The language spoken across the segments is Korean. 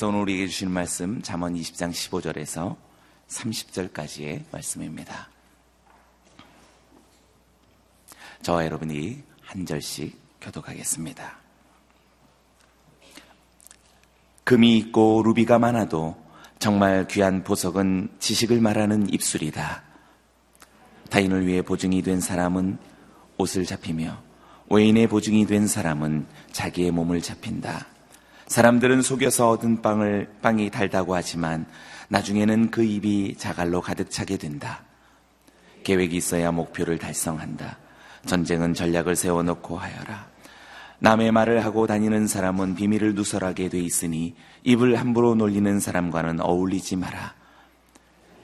하나님께서 오늘 우리에게 주신 말씀 잠언 20장 15절에서 30절까지의 말씀입니다. 저와 여러분이 한 절씩 교독하겠습니다. 금이 있고 루비가 많아도 정말 귀한 보석은 지식을 말하는 입술이다. 타인을 위해 보증이 된 사람은 옷을 잡히며 외인의 보증이 된 사람은 자기의 몸을 잡힌다. 사람들은 속여서 얻은 빵을 빵이 달다고 하지만 나중에는 그 입이 자갈로 가득 차게 된다. 계획이 있어야 목표를 달성한다. 전쟁은 전략을 세워놓고 하여라. 남의 말을 하고 다니는 사람은 비밀을 누설하게 돼 있으니 입을 함부로 놀리는 사람과는 어울리지 마라.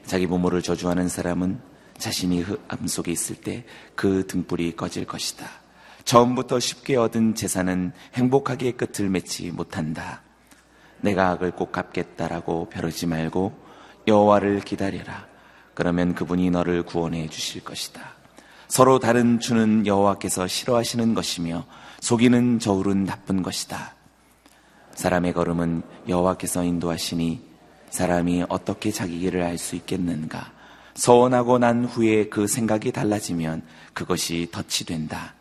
자기 부모를 저주하는 사람은 자신이 흑암 속에 있을 때 그 등불이 꺼질 것이다. 처음부터 쉽게 얻은 재산은 행복하게 끝을 맺지 못한다. 내가 악을 꼭 갚겠다라고 벼르지 말고 여호와를 기다려라. 그러면 그분이 너를 구원해 주실 것이다. 서로 다른 주는 여호와께서 싫어하시는 것이며 속이는 저울은 나쁜 것이다. 사람의 걸음은 여호와께서 인도하시니 사람이 어떻게 자기 길을 알 수 있겠는가? 서원하고 난 후에 그 생각이 달라지면 그것이 덫이 된다.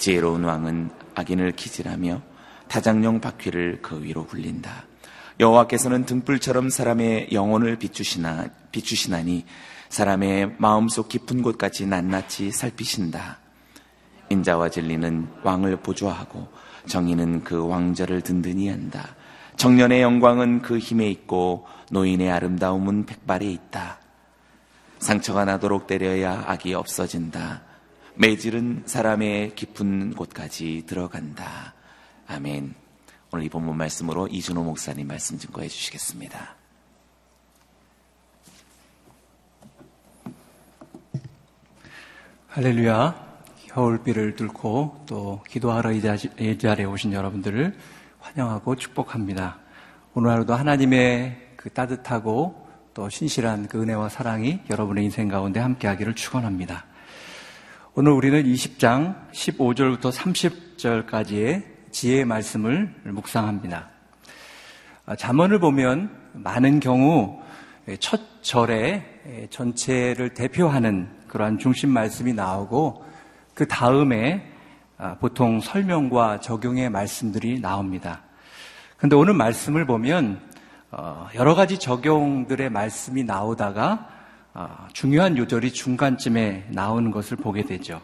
지혜로운 왕은 악인을 기질하며 타장용 바퀴를 그 위로 굴린다. 여호와께서는 등불처럼 사람의 영혼을 비추시나 비추시나니 사람의 마음속 깊은 곳까지 낱낱이 살피신다. 인자와 진리는 왕을 보조하고 정의는 그 왕자를 든든히 한다. 청년의 영광은 그 힘에 있고 노인의 아름다움은 백발에 있다. 상처가 나도록 때려야 악이 없어진다. 매질은 사람의 깊은 곳까지 들어간다. 아멘. 오늘 이 본문 말씀으로 이준호 목사님 말씀 증거해 주시겠습니다. 할렐루야. 겨울비를 뚫고 또 기도하러 이 자리에 오신 여러분들을 환영하고 축복합니다. 오늘 하루도 하나님의 그 따뜻하고 또 신실한 그 은혜와 사랑이 여러분의 인생 가운데 함께하기를 축원합니다. 오늘 우리는 20장 15절부터 30절까지의 지혜의 말씀을 묵상합니다. 아, 잠언을 보면 많은 경우 첫 절에 전체를 대표하는 그러한 중심 말씀이 나오고 그 다음에 아, 보통 설명과 적용의 말씀들이 나옵니다. 그런데 오늘 말씀을 보면 어, 여러 가지 적용들의 말씀이 나오다가 어, 중요한 요절이 중간쯤에 나오는 것을 보게 되죠.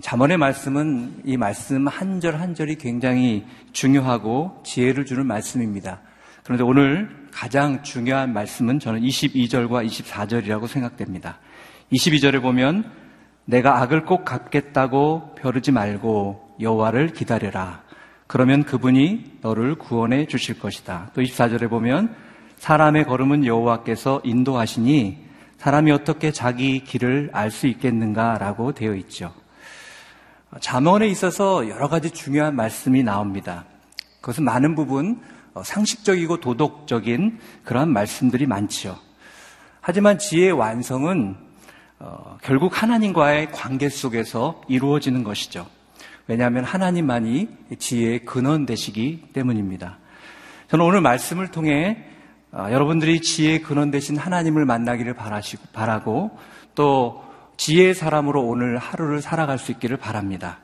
잠언의 말씀은 이 말씀 한 절 한 절이 굉장히 중요하고 지혜를 주는 말씀입니다. 그런데 오늘 가장 중요한 말씀은 저는 22절과 24절이라고 생각됩니다. 22절에 보면 내가 악을 꼭 갚겠다고 벼르지 말고 여호와를 기다려라. 그러면 그분이 너를 구원해 주실 것이다. 또 24절에 보면 사람의 걸음은 여호와께서 인도하시니 사람이 어떻게 자기 길을 알 수 있겠는가라고 되어 있죠. 잠언에 있어서 여러 가지 중요한 말씀이 나옵니다. 그것은 많은 부분 어, 상식적이고 도덕적인 그러한 말씀들이 많지요. 하지만 지혜의 완성은 어, 결국 하나님과의 관계 속에서 이루어지는 것이죠. 왜냐하면 하나님만이 지혜의 근원 되시기 때문입니다. 저는 오늘 말씀을 통해 어, 여러분들이 지혜의 근원 되신 하나님을 만나기를 바라고 또 지혜의 사람으로 오늘 하루를 살아갈 수 있기를 바랍니다.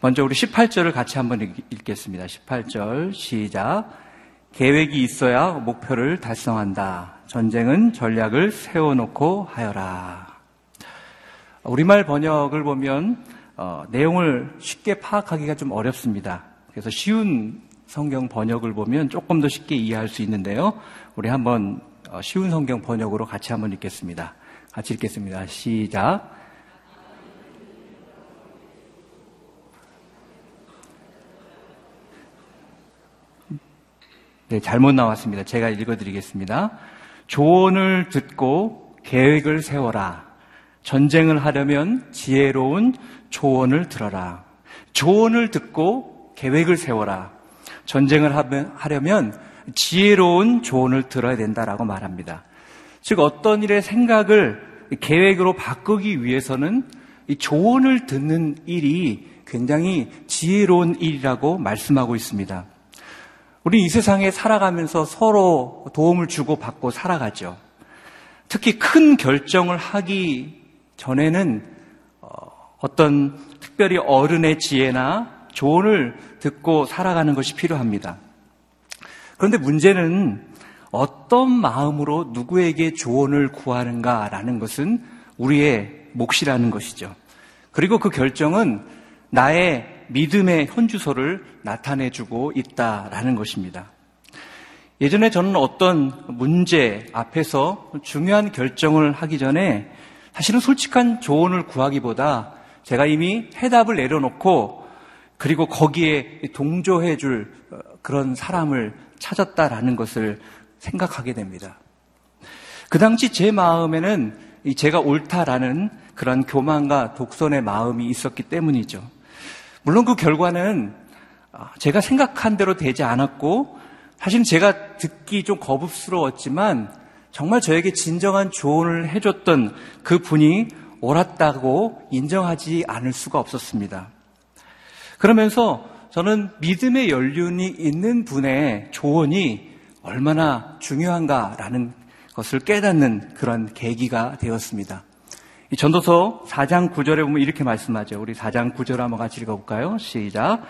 먼저 우리 18절을 같이 한번 읽겠습니다. 18절 시작. 계획이 있어야 목표를 달성한다. 전쟁은 전략을 세워놓고 하여라. 우리말 번역을 보면 어, 내용을 쉽게 파악하기가 좀 어렵습니다. 그래서 쉬운 성경 번역을 보면 조금 더 쉽게 이해할 수 있는데요. 우리 한번 어, 쉬운 성경 번역으로 같이 한번 읽겠습니다. 같이 읽겠습니다. 시작. 네, 잘못 나왔습니다. 제가 읽어드리겠습니다. 조언을 듣고 계획을 세워라. 전쟁을 하려면 지혜로운 조언을 들어라. 조언을 듣고 계획을 세워라. 전쟁을 하려면 지혜로운 조언을 들어야 된다라고 말합니다. 즉 어떤 일의 생각을 계획으로 바꾸기 위해서는 이 조언을 듣는 일이 굉장히 지혜로운 일이라고 말씀하고 있습니다. 우리 이 세상에 살아가면서 서로 도움을 주고 받고 살아가죠. 특히 큰 결정을 하기 전에는 어, 어떤 특별히 어른의 지혜나 조언을 듣고 살아가는 것이 필요합니다. 그런데 문제는 어떤 마음으로 누구에게 조언을 구하는가라는 것은 우리의 몫이라는 것이죠. 그리고 그 결정은 나의 믿음의 현주소를 나타내주고 있다라는 것입니다. 예전에 저는 어떤 문제 앞에서 중요한 결정을 하기 전에 사실은 솔직한 조언을 구하기보다 제가 이미 해답을 내려놓고 그리고 거기에 동조해 줄 그런 사람을 찾았다라는 것을 생각하게 됩니다. 그 당시 제 마음에는 제가 옳다라는 그런 교만과 독선의 마음이 있었기 때문이죠. 물론 그 결과는 제가 생각한 대로 되지 않았고, 사실 제가 듣기 좀 거북스러웠지만, 정말 저에게 진정한 조언을 해줬던 그 분이 옳았다고 인정하지 않을 수가 없었습니다. 그러면서 저는 믿음의 연륜이 있는 분의 조언이 얼마나 중요한가라는 것을 깨닫는 그런 계기가 되었습니다. 이 전도서 4장 9절에 보면 이렇게 말씀하죠. 우리 4장 9절 한번 같이 읽어볼까요? 시작.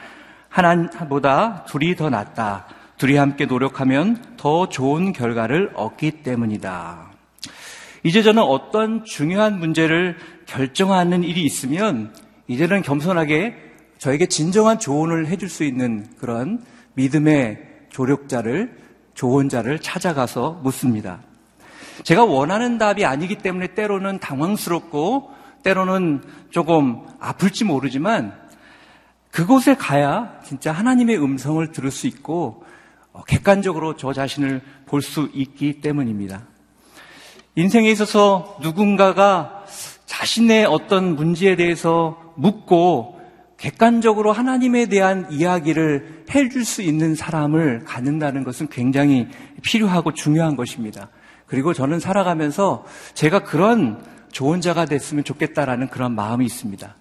하나보다 둘이 더 낫다. 둘이 함께 노력하면 더 좋은 결과를 얻기 때문이다. 이제 저는 어떤 중요한 문제를 결정하는 일이 있으면 이제는 겸손하게 저에게 진정한 조언을 해줄 수 있는 그런 믿음의 조력자를, 조언자를 찾아가서 묻습니다. 제가 원하는 답이 아니기 때문에 때로는 당황스럽고 때로는 조금 아플지 모르지만 그곳에 가야 진짜 하나님의 음성을 들을 수 있고 어, 객관적으로 저 자신을 볼 수 있기 때문입니다. 인생에 있어서 누군가가 자신의 어떤 문제에 대해서 묻고 객관적으로 하나님에 대한 이야기를 해줄 수 있는 사람을 갖는다는 것은 굉장히 필요하고 중요한 것입니다. 그리고 저는 살아가면서 제가 그런 좋은 자가 됐으면 좋겠다라는 그런 마음이 있습니다.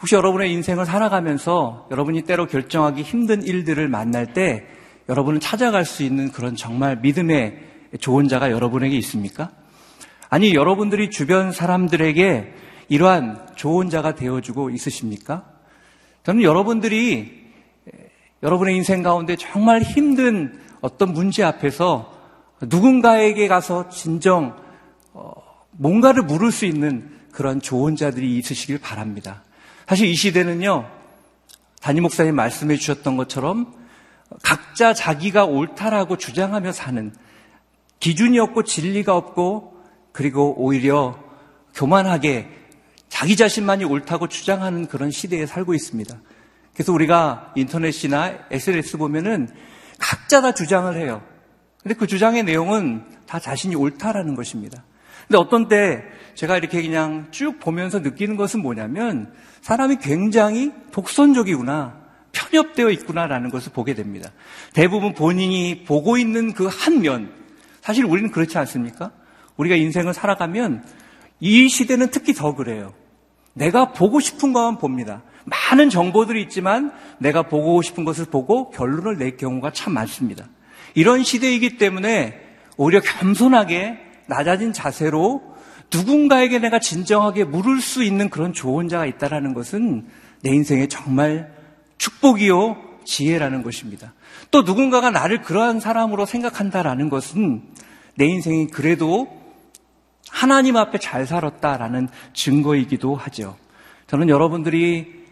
혹시 여러분의 인생을 살아가면서 여러분이 때로 결정하기 힘든 일들을 만날 때 여러분은 찾아갈 수 있는 그런 정말 믿음의 좋은 자가 여러분에게 있습니까? 아니, 여러분들이 주변 사람들에게 이러한 좋은 자가 되어주고 있으십니까? 저는 여러분들이 여러분의 인생 가운데 정말 힘든 어떤 문제 앞에서 누군가에게 가서 진정 어, 뭔가를 물을 수 있는 그런 좋은 자들이 있으시길 바랍니다. 사실 이 시대는요, 담임 목사님 말씀해 주셨던 것처럼 각자 자기가 옳다라고 주장하며 사는 기준이 없고 진리가 없고 그리고 오히려 교만하게 자기 자신만이 옳다고 주장하는 그런 시대에 살고 있습니다. 그래서 우리가 인터넷이나 SNS 보면은 각자 다 주장을 해요. 근데 그 주장의 내용은 다 자신이 옳다라는 것입니다. 근데 어떤 때 제가 이렇게 그냥 쭉 보면서 느끼는 것은 뭐냐면 사람이 굉장히 독선적이구나, 편협되어 있구나라는 것을 보게 됩니다. 대부분 본인이 보고 있는 그 한 면, 사실 우리는 그렇지 않습니까? 우리가 인생을 살아가면 이 시대는 특히 더 그래요. 내가 보고 싶은 것만 봅니다. 많은 정보들이 있지만 내가 보고 싶은 것을 보고 결론을 낼 경우가 참 많습니다. 이런 시대이기 때문에 오히려 겸손하게 낮아진 자세로 누군가에게 내가 진정하게 물을 수 있는 그런 좋은 자가 있다라는 것은 내 인생에 정말 축복이요 지혜라는 것입니다. 또 누군가가 나를 그러한 사람으로 생각한다라는 것은 내 인생이 그래도 하나님 앞에 잘 살았다라는 증거이기도 하죠. 저는 여러분들이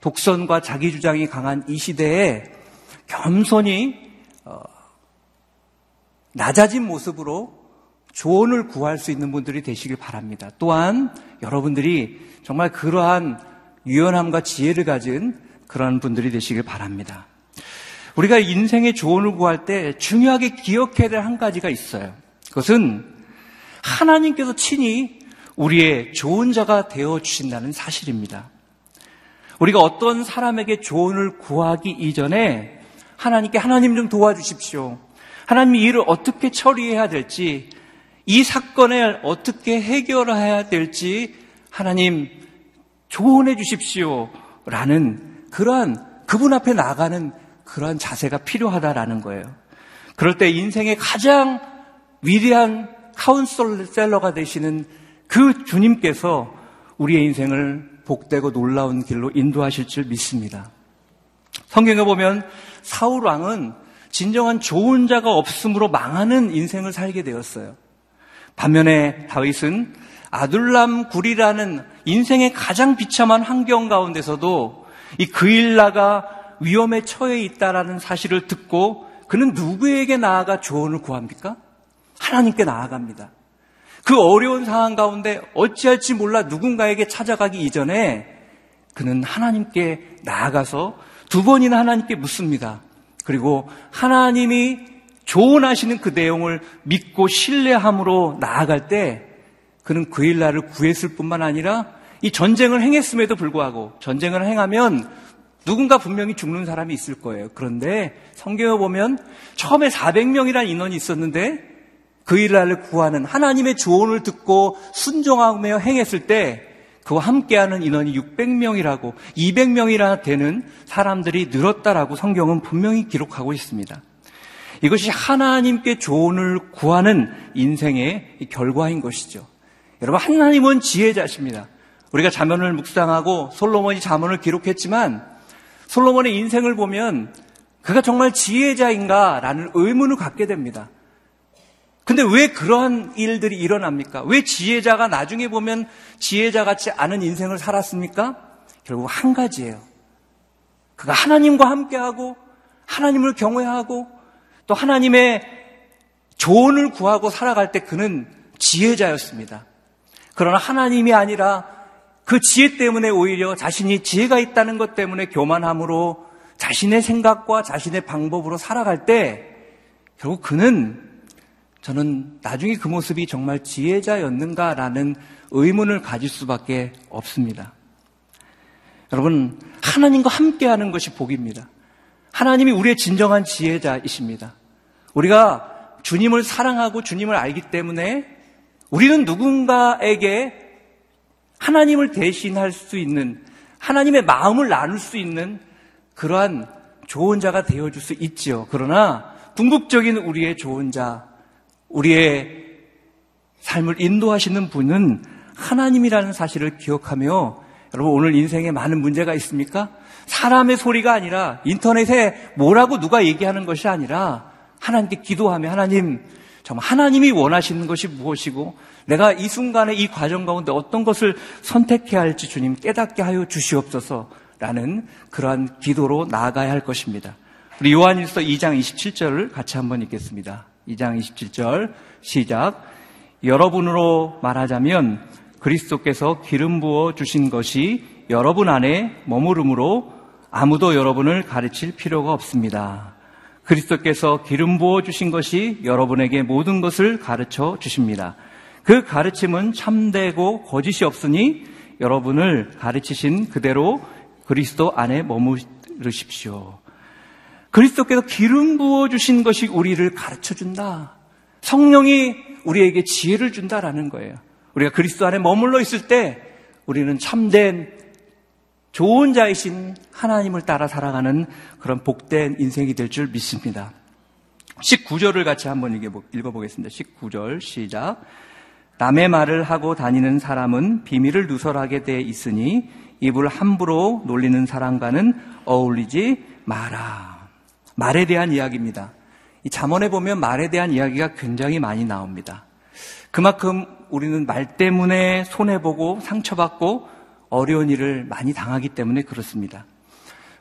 독선과 자기 주장이 강한 이 시대에 겸손히 어, 낮아진 모습으로 조언을 구할 수 있는 분들이 되시길 바랍니다. 또한 여러분들이 정말 그러한 유연함과 지혜를 가진 그런 분들이 되시길 바랍니다. 우리가 인생의 조언을 구할 때 중요하게 기억해야 될 한 가지가 있어요. 그것은 하나님께서 친히 우리의 좋은 자가 되어 주신다는 사실입니다. 우리가 어떤 사람에게 조언을 구하기 이전에 하나님께 하나님 좀 도와주십시오. 하나님 이 일을 어떻게 처리해야 될지, 이 사건을 어떻게 해결해야 될지 하나님 조언해 주십시오. 라는 그러한 그분 앞에 나가는 그러한 자세가 필요하다라는 거예요. 그럴 때 인생의 가장 위대한 카운셀러가 되시는 그 주님께서 우리의 인생을 복되고 놀라운 길로 인도하실 줄 믿습니다. 성경에 보면 사울 왕은 진정한 좋은 자가 없으므로 망하는 인생을 살게 되었어요. 반면에 다윗은 아둘람 굴이라는 인생의 가장 비참한 환경 가운데서도 이 그일라가 위험에 처해 있다라는 사실을 듣고 그는 누구에게 나아가 조언을 구합니까? 하나님께 나아갑니다. 그 어려운 상황 가운데 어찌할지 몰라 누군가에게 찾아가기 이전에 그는 하나님께 나아가서 두 번이나 하나님께 묻습니다. 그리고 하나님이 조언하시는 그 내용을 믿고 신뢰함으로 나아갈 때 그는 그 일날을 구했을 뿐만 아니라 이 전쟁을 행했음에도 불구하고 전쟁을 행하면 누군가 분명히 죽는 사람이 있을 거예요. 그런데 성경에 보면 처음에 400명이라는 인원이 있었는데 그 일날을 구하는 하나님의 조언을 듣고 순종하며 행했을 때 그와 함께하는 인원이 600명이라고 200명이나 되는 사람들이 늘었다라고 성경은 분명히 기록하고 있습니다. 이것이 하나님께 조언을 구하는 인생의 결과인 것이죠. 여러분 하나님은 지혜자십니다. 우리가 자문을 묵상하고 솔로몬이 자문을 기록했지만 솔로몬의 인생을 보면 그가 정말 지혜자인가라는 의문을 갖게 됩니다. 근데 왜 그러한 일들이 일어납니까? 왜 지혜자가 나중에 보면 지혜자 같지 않은 인생을 살았습니까? 결국 한 가지예요. 그가 하나님과 함께하고 하나님을 경외하고 또 하나님의 조언을 구하고 살아갈 때 그는 지혜자였습니다. 그러나 하나님이 아니라 그 지혜 때문에 오히려 자신이 지혜가 있다는 것 때문에 교만함으로 자신의 생각과 자신의 방법으로 살아갈 때 결국 그는 저는 나중에 그 모습이 정말 지혜자였는가라는 의문을 가질 수밖에 없습니다. 여러분, 하나님과 함께하는 것이 복입니다. 하나님이 우리의 진정한 지혜자이십니다. 우리가 주님을 사랑하고 주님을 알기 때문에 우리는 누군가에게 하나님을 대신할 수 있는 하나님의 마음을 나눌 수 있는 그러한 좋은 자가 되어줄 수 있지요. 그러나 궁극적인 우리의 좋은 자, 우리의 삶을 인도하시는 분은 하나님이라는 사실을 기억하며 여러분 오늘 인생에 많은 문제가 있습니까? 사람의 소리가 아니라 인터넷에 뭐라고 누가 얘기하는 것이 아니라 하나님께 기도하며 하나님 정말 하나님이 원하시는 것이 무엇이고 내가 이 순간에 이 과정 가운데 어떤 것을 선택해야 할지 주님 깨닫게 하여 주시옵소서라는 그러한 기도로 나아가야 할 것입니다. 우리 요한일서 2장 27절을 같이 한번 읽겠습니다. 2장 27절 시작. 여러분으로 말하자면 그리스도께서 기름 부어 주신 것이 여러분 안에 머무름으로 아무도 여러분을 가르칠 필요가 없습니다. 그리스도께서 기름 부어 주신 것이 여러분에게 모든 것을 가르쳐 주십니다. 그 가르침은 참되고 거짓이 없으니 여러분을 가르치신 그대로 그리스도 안에 머무르십시오. 그리스도께서 기름 부어 주신 것이 우리를 가르쳐 준다. 성령이 우리에게 지혜를 준다라는 거예요. 우리가 그리스도 안에 머물러 있을 때 우리는 참된 좋은 자이신 하나님을 따라 살아가는 그런 복된 인생이 될 줄 믿습니다. 19절을 같이 한번 읽어보겠습니다. 19절 시작. 남의 말을 하고 다니는 사람은 비밀을 누설하게 돼 있으니 입을 함부로 놀리는 사람과는 어울리지 마라. 말에 대한 이야기입니다. 이 잠언에 보면 말에 대한 이야기가 굉장히 많이 나옵니다. 그만큼 우리는 말 때문에 손해보고 상처받고 어려운 일을 많이 당하기 때문에 그렇습니다.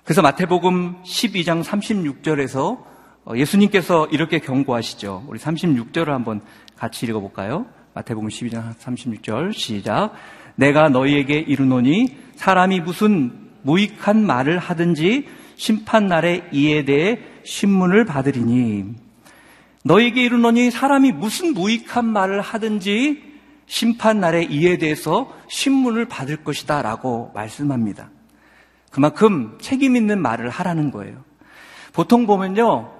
그래서 마태복음 12장 36절에서 예수님께서 이렇게 경고하시죠. 우리 36절을 한번 같이 읽어볼까요? 마태복음 12장 36절 시작. 내가 너희에게 이르노니 사람이 무슨 무익한 말을 하든지 심판 날에 이에 대해 신문을 받으리니 너에게 이르노니 사람이 무슨 무익한 말을 하든지 심판 날에 이에 대해서 신문을 받을 것이다 라고 말씀합니다. 그만큼 책임 있는 말을 하라는 거예요. 보통 보면요,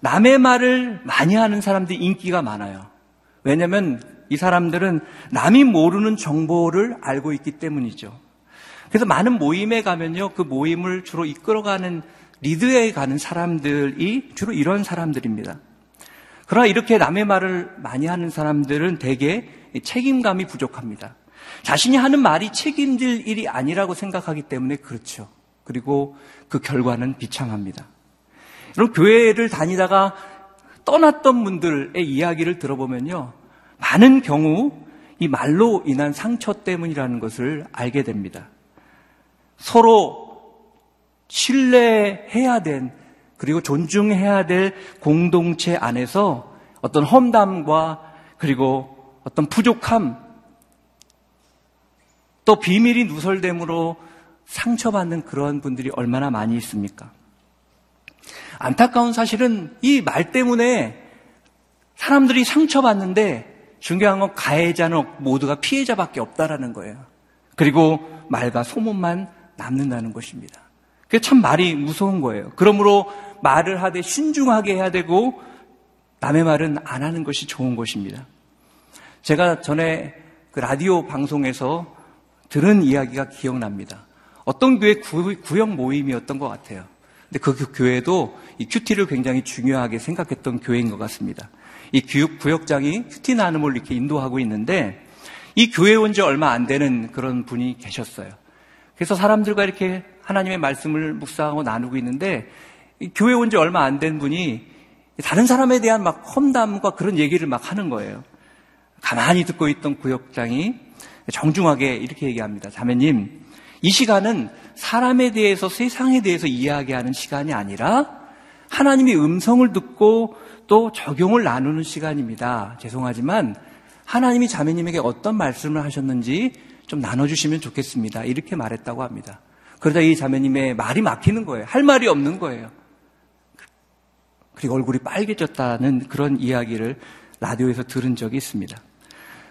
남의 말을 많이 하는 사람들이 인기가 많아요. 왜냐면 이 사람들은 남이 모르는 정보를 알고 있기 때문이죠. 그래서 많은 모임에 가면요, 그 모임을 주로 이끌어가는 리드에 가는 사람들이 주로 이런 사람들입니다. 그러나 이렇게 남의 말을 많이 하는 사람들은 대개 책임감이 부족합니다. 자신이 하는 말이 책임질 일이 아니라고 생각하기 때문에 그렇죠. 그리고 그 결과는 비참합니다. 여러분, 교회를 다니다가 떠났던 분들의 이야기를 들어보면요. 많은 경우 이 말로 인한 상처 때문이라는 것을 알게 됩니다. 서로 신뢰해야 된 그리고 존중해야 될 공동체 안에서 어떤 험담과 그리고 어떤 부족함 또 비밀이 누설됨으로 상처받는 그런 분들이 얼마나 많이 있습니까? 안타까운 사실은 이 말 때문에 사람들이 상처받는데 중요한 건 가해자는 모두가 피해자밖에 없다라는 거예요. 그리고 말과 소문만 남는다는 것입니다. 그게 참 말이 무서운 거예요. 그러므로 말을 하되 신중하게 해야 되고 남의 말은 안 하는 것이 좋은 것입니다. 제가 전에 그 라디오 방송에서 들은 이야기가 기억납니다. 어떤 교회 구, 구역 모임이었던 것 같아요. 근데 그 교회도 이 QT를 굉장히 중요하게 생각했던 교회인 것 같습니다. 이 교육 구역장이 QT 나눔을 이렇게 인도하고 있는데 이 교회 온 지 얼마 안 되는 그런 분이 계셨어요. 그래서 사람들과 이렇게 하나님의 말씀을 묵상하고 나누고 있는데 교회 온 지 얼마 안 된 분이 다른 사람에 대한 막 험담과 그런 얘기를 막 하는 거예요. 가만히 듣고 있던 구역장이 정중하게 이렇게 얘기합니다. 자매님, 이 시간은 사람에 대해서 세상에 대해서 이야기하는 시간이 아니라 하나님의 음성을 듣고 또 적용을 나누는 시간입니다. 죄송하지만 하나님이 자매님에게 어떤 말씀을 하셨는지 좀 나눠주시면 좋겠습니다. 이렇게 말했다고 합니다. 그러다 이 자매님의 말이 막히는 거예요. 할 말이 없는 거예요. 그리고 얼굴이 빨개졌다는 그런 이야기를 라디오에서 들은 적이 있습니다.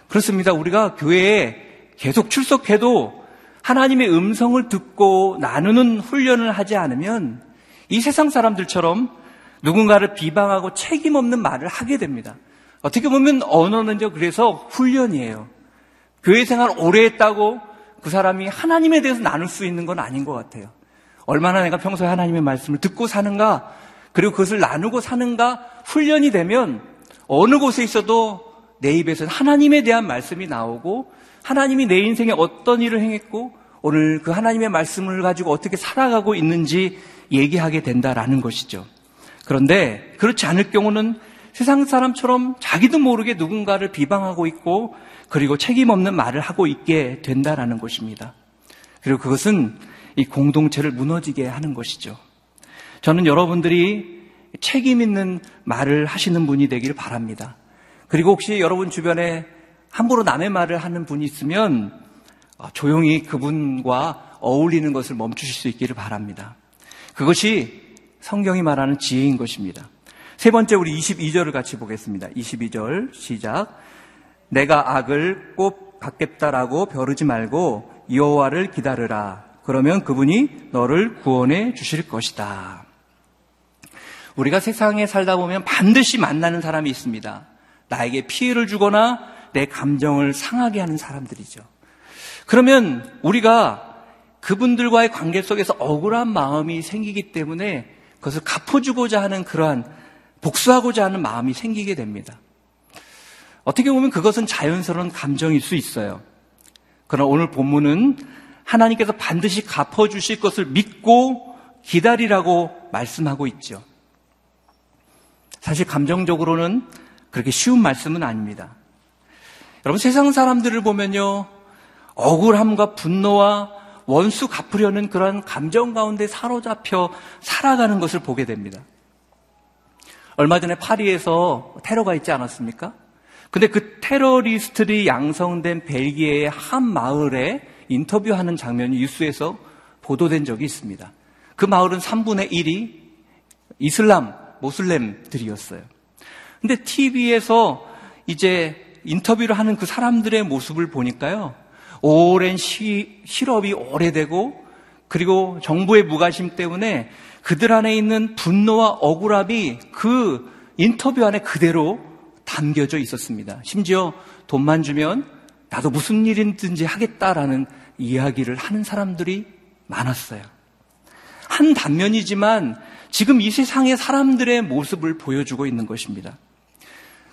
그렇습니다. 우리가 교회에 계속 출석해도 하나님의 음성을 듣고 나누는 훈련을 하지 않으면 이 세상 사람들처럼 누군가를 비방하고 책임 없는 말을 하게 됩니다. 어떻게 보면 언어는요, 그래서 훈련이에요. 교회 생활 오래 했다고 그 사람이 하나님에 대해서 나눌 수 있는 건 아닌 것 같아요. 얼마나 내가 평소에 하나님의 말씀을 듣고 사는가, 그리고 그것을 나누고 사는가 훈련이 되면 어느 곳에 있어도 내 입에서는 하나님에 대한 말씀이 나오고 하나님이 내 인생에 어떤 일을 행했고 오늘 그 하나님의 말씀을 가지고 어떻게 살아가고 있는지 얘기하게 된다라는 것이죠. 그런데 그렇지 않을 경우는 세상 사람처럼 자기도 모르게 누군가를 비방하고 있고 그리고 책임 없는 말을 하고 있게 된다라는 것입니다. 그리고 그것은 이 공동체를 무너지게 하는 것이죠. 저는 여러분들이 책임 있는 말을 하시는 분이 되기를 바랍니다. 그리고 혹시 여러분 주변에 함부로 남의 말을 하는 분이 있으면 어, 조용히 그분과 어울리는 것을 멈추실 수 있기를 바랍니다. 그것이 성경이 말하는 지혜인 것입니다. 세 번째 우리 22절을 같이 보겠습니다. 22절 시작. 내가 악을 꼭 받겠다라고 벼르지 말고 여호와를 기다르라. 그러면 그분이 너를 구원해 주실 것이다. 우리가 세상에 살다 보면 반드시 만나는 사람이 있습니다. 나에게 피해를 주거나 내 감정을 상하게 하는 사람들이죠. 그러면 우리가 그분들과의 관계 속에서 억울한 마음이 생기기 때문에 그것을 갚아주고자 하는 그러한 복수하고자 하는 마음이 생기게 됩니다. 어떻게 보면 그것은 자연스러운 감정일 수 있어요. 그러나 오늘 본문은 하나님께서 반드시 갚아주실 것을 믿고 기다리라고 말씀하고 있죠. 사실 감정적으로는 그렇게 쉬운 말씀은 아닙니다. 여러분 세상 사람들을 보면요. 억울함과 분노와 원수 갚으려는 그런 감정 가운데 사로잡혀 살아가는 것을 보게 됩니다. 얼마 전에 파리에서 테러가 있지 않았습니까? 근데 그 테러리스트들이 양성된 벨기에의 한 마을에 인터뷰하는 장면이 뉴스에서 보도된 적이 있습니다. 그 마을은 3분의 1이 이슬람, 모슬렘들이었어요. 근데 TV에서 이제 인터뷰를 하는 그 사람들의 모습을 보니까요. 오랜 시, 실업이 오래되고 그리고 정부의 무관심 때문에 그들 안에 있는 분노와 억울함이 그 인터뷰 안에 그대로 담겨져 있었습니다. 심지어 돈만 주면 나도 무슨 일이든지 하겠다라는 이야기를 하는 사람들이 많았어요. 한 단면이지만 지금 이 세상의 사람들의 모습을 보여주고 있는 것입니다.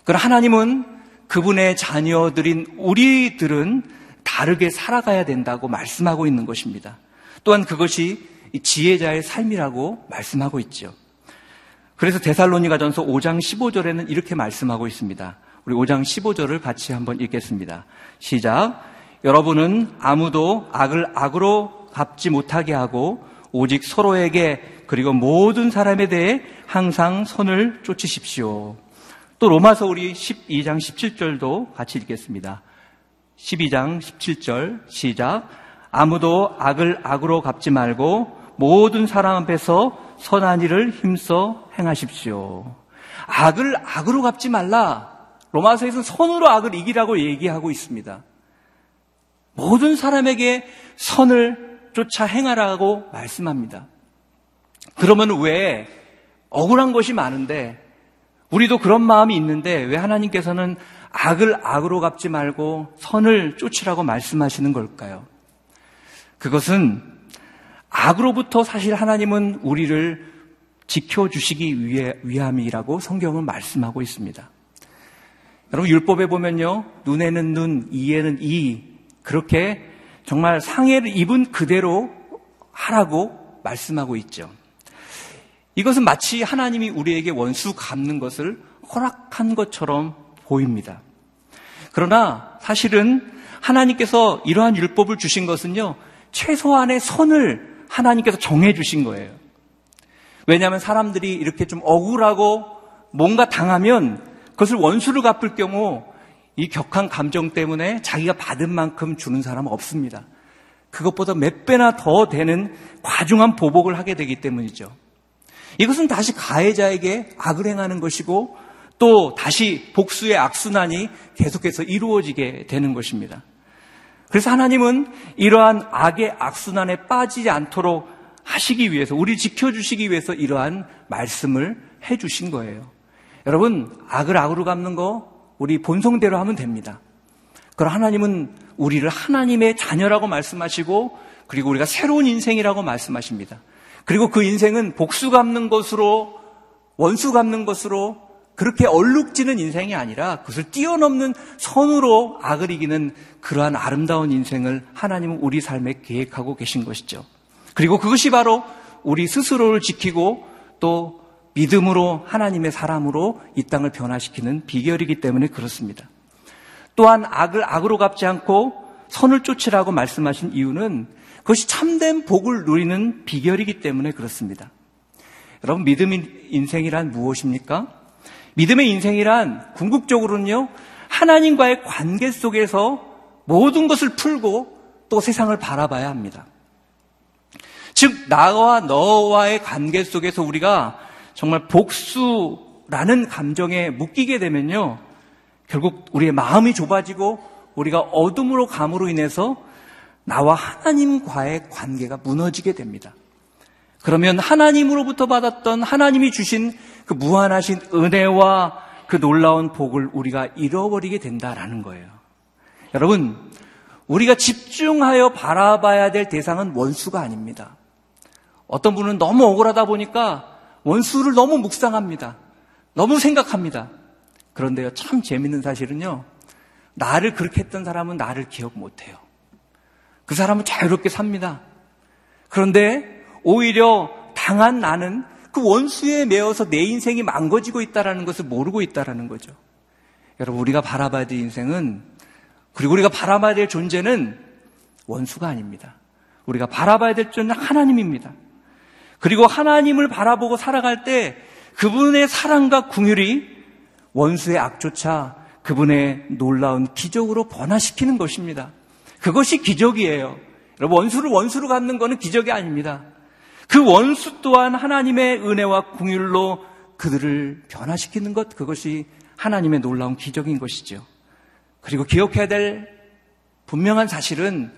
그러나 하나님은 그분의 자녀들인 우리들은 다르게 살아가야 된다고 말씀하고 있는 것입니다. 또한 그것이 지혜자의 삶이라고 말씀하고 있죠. 그래서 데살로니가전서 5장 15절에는 이렇게 말씀하고 있습니다. 우리 5장 15절을 같이 한번 읽겠습니다. 시작. 여러분은 아무도 악을 악으로 갚지 못하게 하고 오직 서로에게 그리고 모든 사람에 대해 항상 선을 쫓으십시오. 또 로마서 우리 12장 17절도 같이 읽겠습니다. 12장 17절 시작. 아무도 악을 악으로 갚지 말고 모든 사람 앞에서 선한 일을 힘써 행하십시오. 악을 악으로 갚지 말라. 로마서에서는 선으로 악을 이기라고 얘기하고 있습니다. 모든 사람에게 선을 쫓아 행하라고 말씀합니다. 그러면 왜 억울한 것이 많은데 우리도 그런 마음이 있는데 왜 하나님께서는 악을 악으로 갚지 말고 선을 쫓으라고 말씀하시는 걸까요? 그것은 악으로부터 사실 하나님은 우리를 지켜주시기 위해, 위함이라고 성경은 말씀하고 있습니다. 여러분, 율법에 보면요. 눈에는 눈, 이에는 이. 그렇게 정말 상해를 입은 그대로 하라고 말씀하고 있죠. 이것은 마치 하나님이 우리에게 원수 갚는 것을 허락한 것처럼 보입니다. 그러나 사실은 하나님께서 이러한 율법을 주신 것은요, 최소한의 선을 하나님께서 정해 주신 거예요. 왜냐하면 사람들이 이렇게 좀 억울하고 뭔가 당하면 그것을 원수를 갚을 경우 이 격한 감정 때문에 자기가 받은 만큼 주는 사람은 없습니다. 그것보다 몇 배나 더 되는 과중한 보복을 하게 되기 때문이죠. 이것은 다시 가해자에게 악을 행하는 것이고 또 다시 복수의 악순환이 계속해서 이루어지게 되는 것입니다. 그래서 하나님은 이러한 악의 악순환에 빠지지 않도록 하시기 위해서, 우리 지켜주시기 위해서 이러한 말씀을 해주신 거예요. 여러분, 악을 악으로 갚는 거 우리 본성대로 하면 됩니다. 그럼 하나님은 우리를 하나님의 자녀라고 말씀하시고 그리고 우리가 새로운 인생이라고 말씀하십니다. 그리고 그 인생은 복수 갚는 것으로 원수 갚는 것으로 그렇게 얼룩지는 인생이 아니라 그것을 뛰어넘는 선으로 악을 이기는 그러한 아름다운 인생을 하나님은 우리 삶에 계획하고 계신 것이죠. 그리고 그것이 바로 우리 스스로를 지키고 또 믿음으로 하나님의 사람으로 이 땅을 변화시키는 비결이기 때문에 그렇습니다. 또한 악을 악으로 갚지 않고 선을 쫓으라고 말씀하신 이유는 그것이 참된 복을 누리는 비결이기 때문에 그렇습니다. 여러분, 믿음의 인생이란 무엇입니까? 믿음의 인생이란 궁극적으로는요, 하나님과의 관계 속에서 모든 것을 풀고 또 세상을 바라봐야 합니다. 즉, 나와 너와의 관계 속에서 우리가 정말 복수라는 감정에 묶이게 되면요, 결국 우리의 마음이 좁아지고 우리가 어둠으로 감으로 인해서 나와 하나님과의 관계가 무너지게 됩니다. 그러면 하나님으로부터 받았던 하나님이 주신 그 무한하신 은혜와 그 놀라운 복을 우리가 잃어버리게 된다라는 거예요. 여러분, 우리가 집중하여 바라봐야 될 대상은 원수가 아닙니다. 어떤 분은 너무 억울하다 보니까 원수를 너무 묵상합니다. 너무 생각합니다. 그런데요, 참 재밌는 사실은요, 나를 그렇게 했던 사람은 나를 기억 못 해요. 그 사람은 자유롭게 삽니다. 그런데 오히려 당한 나는 그 원수에 매어서 내 인생이 망가지고 있다는 것을 모르고 있다는 거죠. 여러분, 우리가 바라봐야 될 인생은, 그리고 우리가 바라봐야 될 존재는 원수가 아닙니다. 우리가 바라봐야 될 존재는 하나님입니다. 그리고 하나님을 바라보고 살아갈 때 그분의 사랑과 궁율이 원수의 악조차 그분의 놀라운 기적으로 변화시키는 것입니다. 그것이 기적이에요. 여러분, 원수를 원수로 갖는 것은 기적이 아닙니다. 그 원수 또한 하나님의 은혜와 궁율로 그들을 변화시키는 것, 그것이 하나님의 놀라운 기적인 것이죠. 그리고 기억해야 될 분명한 사실은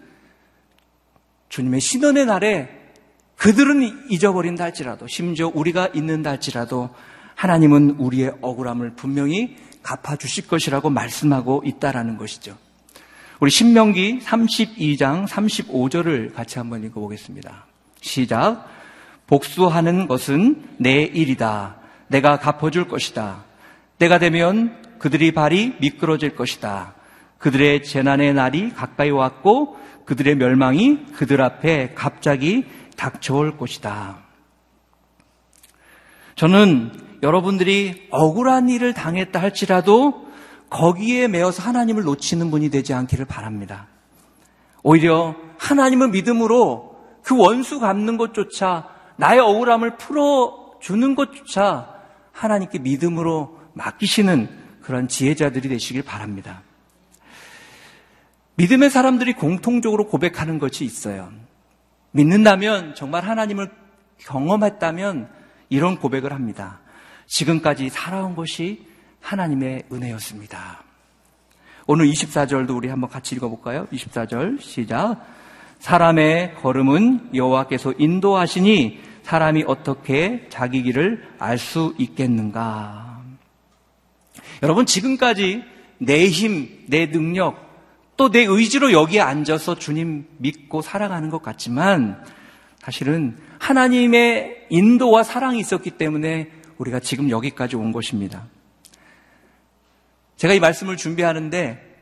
주님의 신원의 날에 그들은 잊어버린다 할지라도, 심지어 우리가 있는다 할지라도 하나님은 우리의 억울함을 분명히 갚아 주실 것이라고 말씀하고 있다라는 것이죠. 우리 신명기 32장 35절을 같이 한번 읽어 보겠습니다. 시작. 복수하는 것은 내 일이다. 내가 갚아줄 것이다. 때가 되면 그들이 발이 미끄러질 것이다. 그들의 재난의 날이 가까이 왔고 그들의 멸망이 그들 앞에 갑자기 닥쳐올 것이다. 저는 여러분들이 억울한 일을 당했다 할지라도 거기에 매어서 하나님을 놓치는 분이 되지 않기를 바랍니다. 오히려 하나님을 믿음으로 그 원수 갚는 것조차 나의 억울함을 풀어주는 것조차 하나님께 믿음으로 맡기시는 그런 지혜자들이 되시길 바랍니다. 믿음의 사람들이 공통적으로 고백하는 것이 있어요. 믿는다면 정말 하나님을 경험했다면 이런 고백을 합니다. 지금까지 살아온 것이 하나님의 은혜였습니다. 오늘 24절도 우리 한번 같이 읽어볼까요? 24절 시작. 사람의 걸음은 여호와께서 인도하시니 사람이 어떻게 자기 길을 알 수 있겠는가? 여러분 지금까지 내 힘, 내 능력, 또 내 의지로 여기에 앉아서 주님 믿고 살아가는 것 같지만 사실은 하나님의 인도와 사랑이 있었기 때문에 우리가 지금 여기까지 온 것입니다. 제가 이 말씀을 준비하는데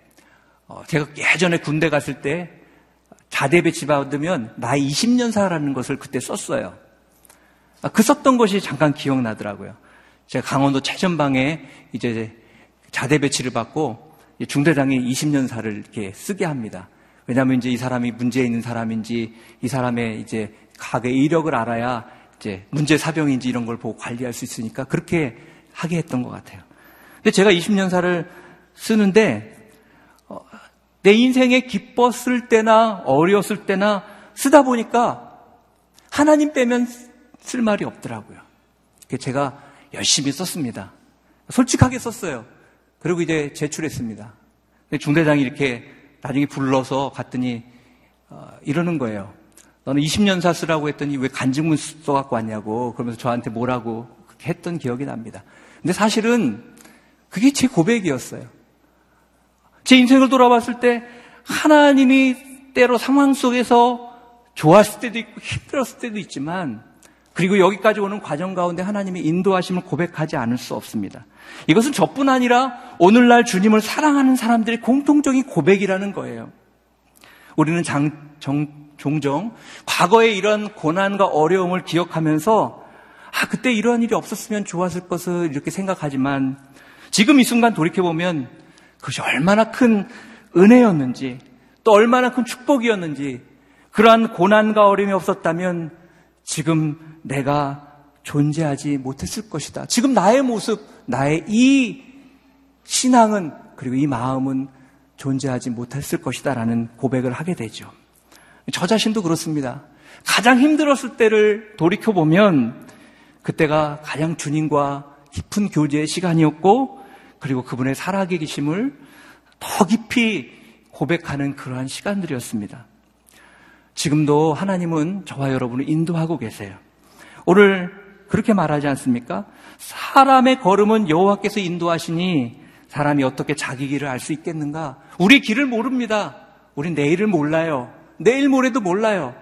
어, 제가 예전에 군대 갔을 때 자대 배치 받으면 나이 20년 살아라는 것을 그때 썼어요. 아, 그 썼던 것이 잠깐 기억나더라고요. 제가 강원도 최전방에 이제 자대 배치를 받고 중대장이 20년사를 이렇게 쓰게 합니다. 왜냐하면 이제 이 사람이 문제 있는 사람인지 이 사람의 이제 각의 이력을 알아야 이제 문제 사병인지 이런 걸 보고 관리할 수 있으니까 그렇게 하게 했던 것 같아요. 근데 제가 20년사를 쓰는데 어, 내 인생에 기뻤을 때나 어려웠을 때나 쓰다 보니까 하나님 빼면 쓸 말이 없더라고요. 제가 열심히 썼습니다. 솔직하게 썼어요. 그리고 이제 제출했습니다. 중대장이 이렇게 나중에 불러서 갔더니 어, 이러는 거예요. 너는 20년 사 쓰라고 했더니 왜 간증문 써갖고 왔냐고 그러면서 저한테 뭐라고 했던 기억이 납니다. 근데 사실은 그게 제 고백이었어요. 제 인생을 돌아봤을 때 하나님이 때로 상황 속에서 좋았을 때도 있고 힘들었을 때도 있지만 그리고 여기까지 오는 과정 가운데 하나님의 인도하심을 고백하지 않을 수 없습니다. 이것은 저뿐 아니라 오늘날 주님을 사랑하는 사람들의 공통적인 고백이라는 거예요. 우리는 장, 정, 종종 과거의 이런 고난과 어려움을 기억하면서 아, 그때 이러한 일이 없었으면 좋았을 것을 이렇게 생각하지만 지금 이 순간 돌이켜보면 그것이 얼마나 큰 은혜였는지 또 얼마나 큰 축복이었는지 그러한 고난과 어려움이 없었다면 지금 내가 존재하지 못했을 것이다. 지금 나의 모습, 나의 이 신앙은 그리고 이 마음은 존재하지 못했을 것이다. 라는 고백을 하게 되죠. 저 자신도 그렇습니다. 가장 힘들었을 때를 돌이켜보면 그때가 가장 주님과 깊은 교제의 시간이었고 그리고 그분의 살아계 계심을 더 깊이 고백하는 그러한 시간들이었습니다. 지금도 하나님은 저와 여러분을 인도하고 계세요. 오늘 그렇게 말하지 않습니까? 사람의 걸음은 여호와께서 인도하시니 사람이 어떻게 자기 길을 알 수 있겠는가? 우리 길을 모릅니다. 우리 내일을 몰라요. 내일 모레도 몰라요.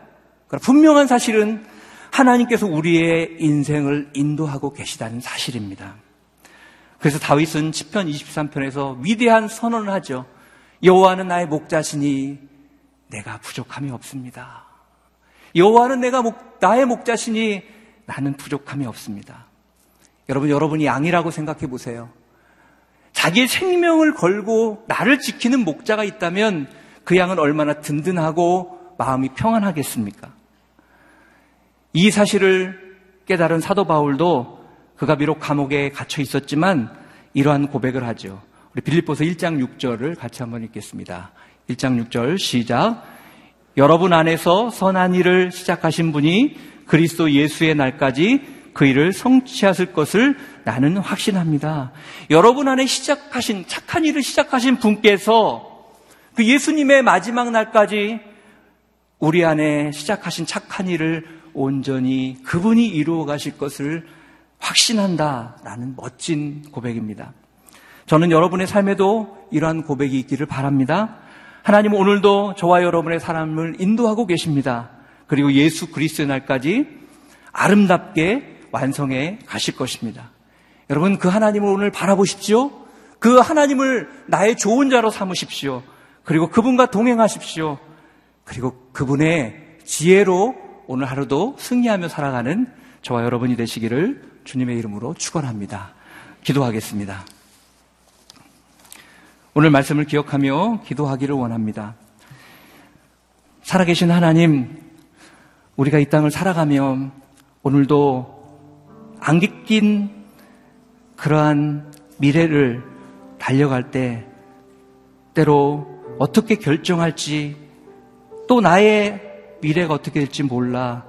분명한 사실은 하나님께서 우리의 인생을 인도하고 계시다는 사실입니다. 그래서 다윗은 10편 23편에서 위대한 선언을 하죠. 여호와는 나의 목자시니 내가 부족함이 없습니다. 여호와는 내가 목, 나의 목자시니 나는 부족함이 없습니다. 여러분, 여러분이 양이라고 생각해 보세요. 자기의 생명을 걸고 나를 지키는 목자가 있다면 그 양은 얼마나 든든하고 마음이 평안하겠습니까? 이 사실을 깨달은 사도 바울도 그가 비록 감옥에 갇혀 있었지만 이러한 고백을 하죠. 우리 빌립보서 1장 6절을 같이 한번 읽겠습니다. 1장 6절 시작. 여러분 안에서 선한 일을 시작하신 분이 그리스도 예수의 날까지 그 일을 성취하실 것을 나는 확신합니다. 여러분 안에 시작하신 착한 일을 시작하신 분께서 그 예수님의 마지막 날까지 우리 안에 시작하신 착한 일을 온전히 그분이 이루어 가실 것을 확신한다라는 멋진 고백입니다. 저는 여러분의 삶에도 이러한 고백이 있기를 바랍니다. 하나님 오늘도 저와 여러분의 사람을 인도하고 계십니다. 그리고 예수 그리스도의 날까지 아름답게 완성해 가실 것입니다. 여러분 그 하나님을 오늘 바라보십시오. 그 하나님을 나의 좋은 자로 삼으십시오. 그리고 그분과 동행하십시오. 그리고 그분의 지혜로 오늘 하루도 승리하며 살아가는 저와 여러분이 되시기를 주님의 이름으로 축원합니다. 기도하겠습니다. 오늘 말씀을 기억하며 기도하기를 원합니다. 살아계신 하나님, 우리가 이 땅을 살아가며 오늘도 안기 낀 그러한 미래를 달려갈 때 때로 어떻게 결정할지 또 나의 미래가 어떻게 될지 몰라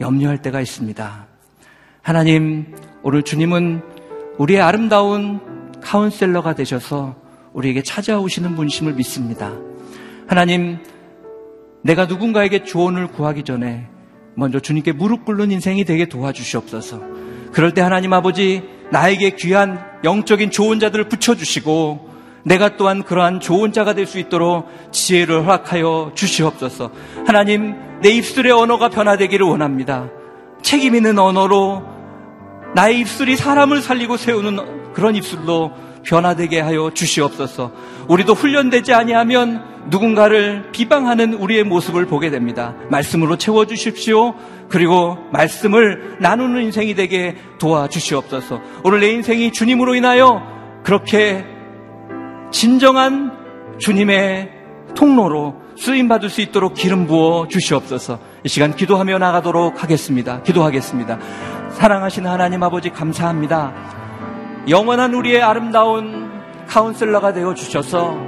염려할 때가 있습니다. 하나님, 오늘 주님은 우리의 아름다운 카운셀러가 되셔서 우리에게 찾아오시는 분심을 믿습니다. 하나님, 내가 누군가에게 조언을 구하기 전에 먼저 주님께 무릎 꿇는 인생이 되게 도와주시옵소서. 그럴 때 하나님 아버지, 나에게 귀한 영적인 좋은 자들을 붙여주시고, 내가 또한 그러한 좋은 자가 될 수 있도록 지혜를 허락하여 주시옵소서. 하나님, 내 입술의 언어가 변화되기를 원합니다. 책임 있는 언어로 나의 입술이 사람을 살리고 세우는 그런 입술로 변화되게 하여 주시옵소서. 우리도 훈련되지 아니하면 누군가를 비방하는 우리의 모습을 보게 됩니다. 말씀으로 채워 주십시오. 그리고 말씀을 나누는 인생이 되게 도와 주시옵소서. 오늘 내 인생이 주님으로 인하여 그렇게 진정한 주님의 통로로 쓰임 받을 수 있도록 기름 부어 주시옵소서. 이 시간 기도하며 나가도록 하겠습니다. 기도하겠습니다. 사랑하시는 하나님 아버지 감사합니다. 영원한 우리의 아름다운 카운슬러가 되어 주셔서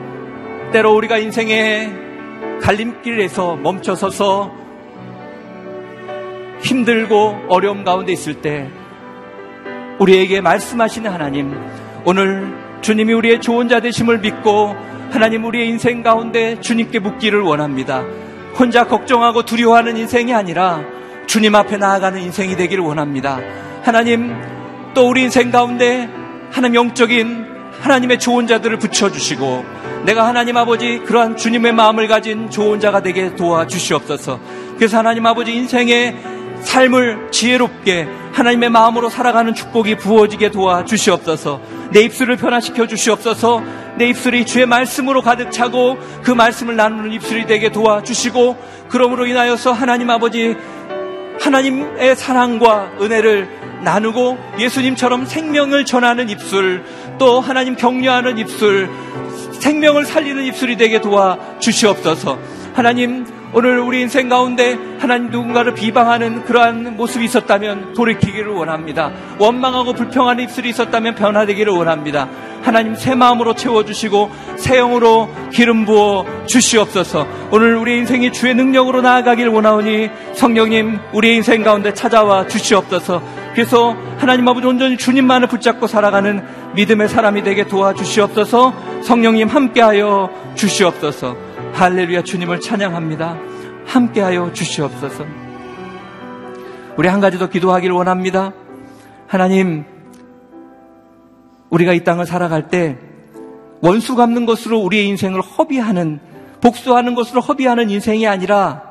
때로 우리가 인생의 갈림길에서 멈춰서서 힘들고 어려움 가운데 있을 때 우리에게 말씀하시는 하나님 오늘 주님이 우리의 좋은 자 되심을 믿고 하나님 우리의 인생 가운데 주님께 묻기를 원합니다. 혼자 걱정하고 두려워하는 인생이 아니라 주님 앞에 나아가는 인생이 되기를 원합니다. 하나님 또 우리 인생 가운데 하나님 영적인 하나님의 좋은 자들을 붙여주시고 내가 하나님 아버지 그러한 주님의 마음을 가진 좋은 자가 되게 도와주시옵소서. 그래서 하나님 아버지 인생의 삶을 지혜롭게 하나님의 마음으로 살아가는 축복이 부어지게 도와주시옵소서. 내 입술을 변화시켜 주시옵소서. 내 입술이 주의 말씀으로 가득 차고 그 말씀을 나누는 입술이 되게 도와주시고 그러므로 인하여서 하나님 아버지 하나님의 사랑과 은혜를 나누고 예수님처럼 생명을 전하는 입술 또 하나님 격려하는 입술 생명을 살리는 입술이 되게 도와 주시옵소서. 하나님 오늘 우리 인생 가운데 하나님 누군가를 비방하는 그러한 모습이 있었다면 돌이키기를 원합니다. 원망하고 불평하는 입술이 있었다면 변화되기를 원합니다. 하나님 새 마음으로 채워주시고 새 영으로 기름 부어 주시옵소서. 오늘 우리 인생이 주의 능력으로 나아가기를 원하오니 성령님 우리 인생 가운데 찾아와 주시옵소서. 그래서 하나님 아버지 온전히 주님만을 붙잡고 살아가는 믿음의 사람이 되게 도와주시옵소서. 성령님 함께하여 주시옵소서. 할렐루야 주님을 찬양합니다. 함께하여 주시옵소서. 우리 한 가지 더 기도하기를 원합니다. 하나님, 우리가 이 땅을 살아갈 때 원수 갚는 것으로 우리의 인생을 허비하는, 복수하는 것으로 허비하는 인생이 아니라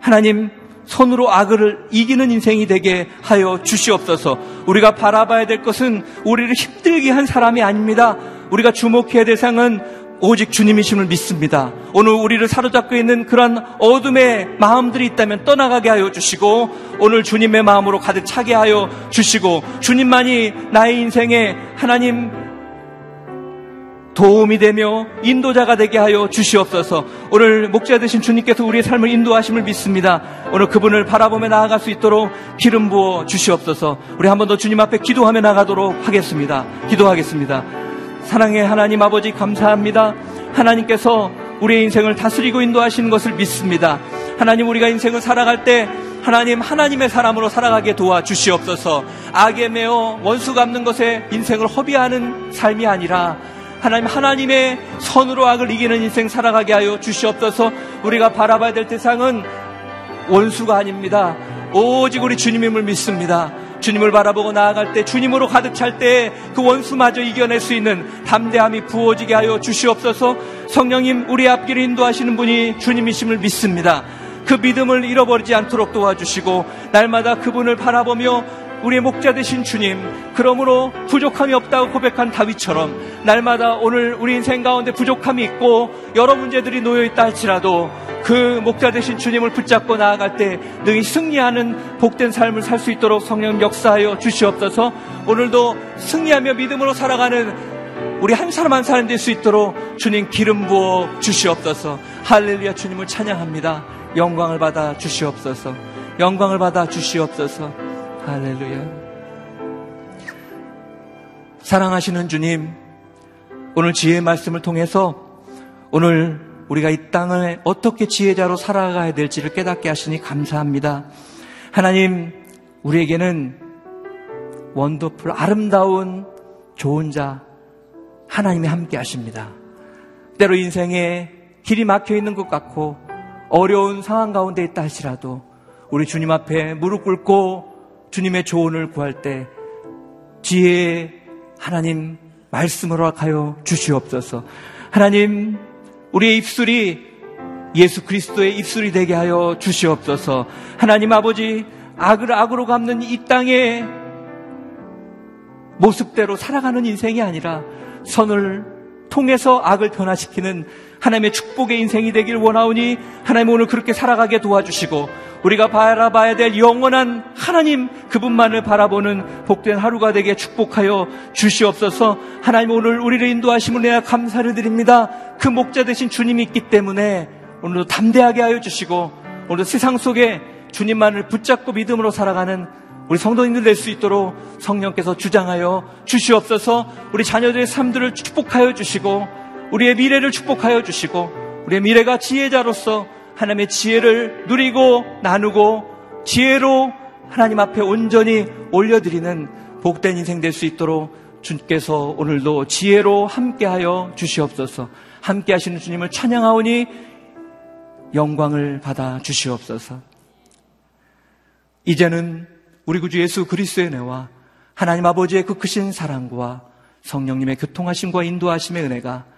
하나님, 손으로 악을 이기는 인생이 되게 하여 주시옵소서. 우리가 바라봐야 될 것은 우리를 힘들게 한 사람이 아닙니다. 우리가 주목해야 될 상은 오직 주님이심을 믿습니다. 오늘 우리를 사로잡고 있는 그런 어둠의 마음들이 있다면 떠나가게 하여 주시고 오늘 주님의 마음으로 가득 차게 하여 주시고 주님만이 나의 인생에 하나님 도움이 되며 인도자가 되게 하여 주시옵소서. 오늘 목자 되신 주님께서 우리의 삶을 인도하심을 믿습니다. 오늘 그분을 바라보며 나아갈 수 있도록 기름 부어 주시옵소서. 우리 한 번 더 주님 앞에 기도하며 나가도록 하겠습니다. 기도하겠습니다. 사랑의 하나님 아버지 감사합니다. 하나님께서 우리의 인생을 다스리고 인도하시는 것을 믿습니다. 하나님 우리가 인생을 살아갈 때 하나님 하나님의 사람으로 살아가게 도와 주시옵소서. 악에 매어 원수 갚는 것에 인생을 허비하는 삶이 아니라 하나님 하나님의 선으로 악을 이기는 인생 살아가게 하여 주시옵소서. 우리가 바라봐야 될 대상은 원수가 아닙니다. 오직 우리 주님임을 믿습니다. 주님을 바라보고 나아갈 때 주님으로 가득 찰 때 그 원수마저 이겨낼 수 있는 담대함이 부어지게 하여 주시옵소서 성령님 우리 앞길을 인도하시는 분이 주님이심을 믿습니다. 그 믿음을 잃어버리지 않도록 도와주시고 날마다 그분을 바라보며 우리의 목자 되신 주님, 그러므로 부족함이 없다고 고백한 다윗처럼 날마다 오늘 우리 인생 가운데 부족함이 있고 여러 문제들이 놓여 있다 할지라도 그 목자 되신 주님을 붙잡고 나아갈 때 능히 승리하는 복된 삶을 살 수 있도록 성령 역사하여 주시옵소서. 오늘도 승리하며 믿음으로 살아가는 우리 한 사람 한 사람 될 수 있도록 주님 기름 부어 주시옵소서. 할렐루야 주님을 찬양합니다. 영광을 받아 주시옵소서. 영광을 받아 주시옵소서 할렐루야 사랑하시는 주님 오늘 지혜의 말씀을 통해서 오늘 우리가 이 땅을 어떻게 지혜자로 살아가야 될지를 깨닫게 하시니 감사합니다. 하나님, 우리에게는 원더풀, 아름다운 좋은 자, 하나님이 함께 하십니다. 때로 인생에 길이 막혀 있는 것 같고 어려운 상황 가운데 있다 할지라도 우리 주님 앞에 무릎 꿇고 주님의 조언을 구할 때 지혜의 하나님 말씀으로 하여 주시옵소서. 하나님 우리의 입술이 예수 그리스도의 입술이 되게 하여 주시옵소서. 하나님 아버지, 악을 악으로 갚는 이 땅의 모습대로 살아가는 인생이 아니라 선을 통해서 악을 변화시키는 하나님의 축복의 인생이 되길 원하오니 하나님 오늘 그렇게 살아가게 도와주시고 우리가 바라봐야 될 영원한 하나님 그분만을 바라보는 복된 하루가 되게 축복하여 주시옵소서 하나님 오늘 우리를 인도하심을 내가 감사를 드립니다. 그 목자 되신 주님이 있기 때문에 오늘도 담대하게 하여 주시고 오늘 세상 속에 주님만을 붙잡고 믿음으로 살아가는 우리 성도님들 될 수 있도록 성령께서 주장하여 주시옵소서 우리 자녀들의 삶들을 축복하여 주시고 우리의 미래를 축복하여 주시고 우리의 미래가 지혜자로서 하나님의 지혜를 누리고 나누고 지혜로 하나님 앞에 온전히 올려드리는 복된 인생 될 수 있도록 주께서 오늘도 지혜로 함께하여 주시옵소서. 함께하시는 주님을 찬양하오니 영광을 받아 주시옵소서. 이제는 우리 구주 예수 그리스도의 은혜와 하나님 아버지의 그 크신 사랑과 성령님의 교통하심과 인도하심의 은혜가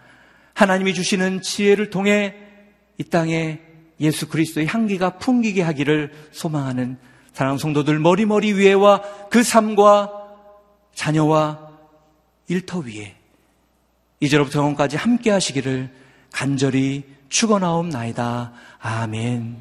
하나님이 주시는 지혜를 통해 이 땅에 예수 그리스도의 향기가 풍기게 하기를 소망하는 사랑하는 성도들 머리머리 위에와 그 삶과 자녀와 일터 위에 이제로부터 영원까지 함께 하시기를 간절히 축원하옵나이다. 아멘.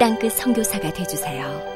땅끝 성교사가 되주세요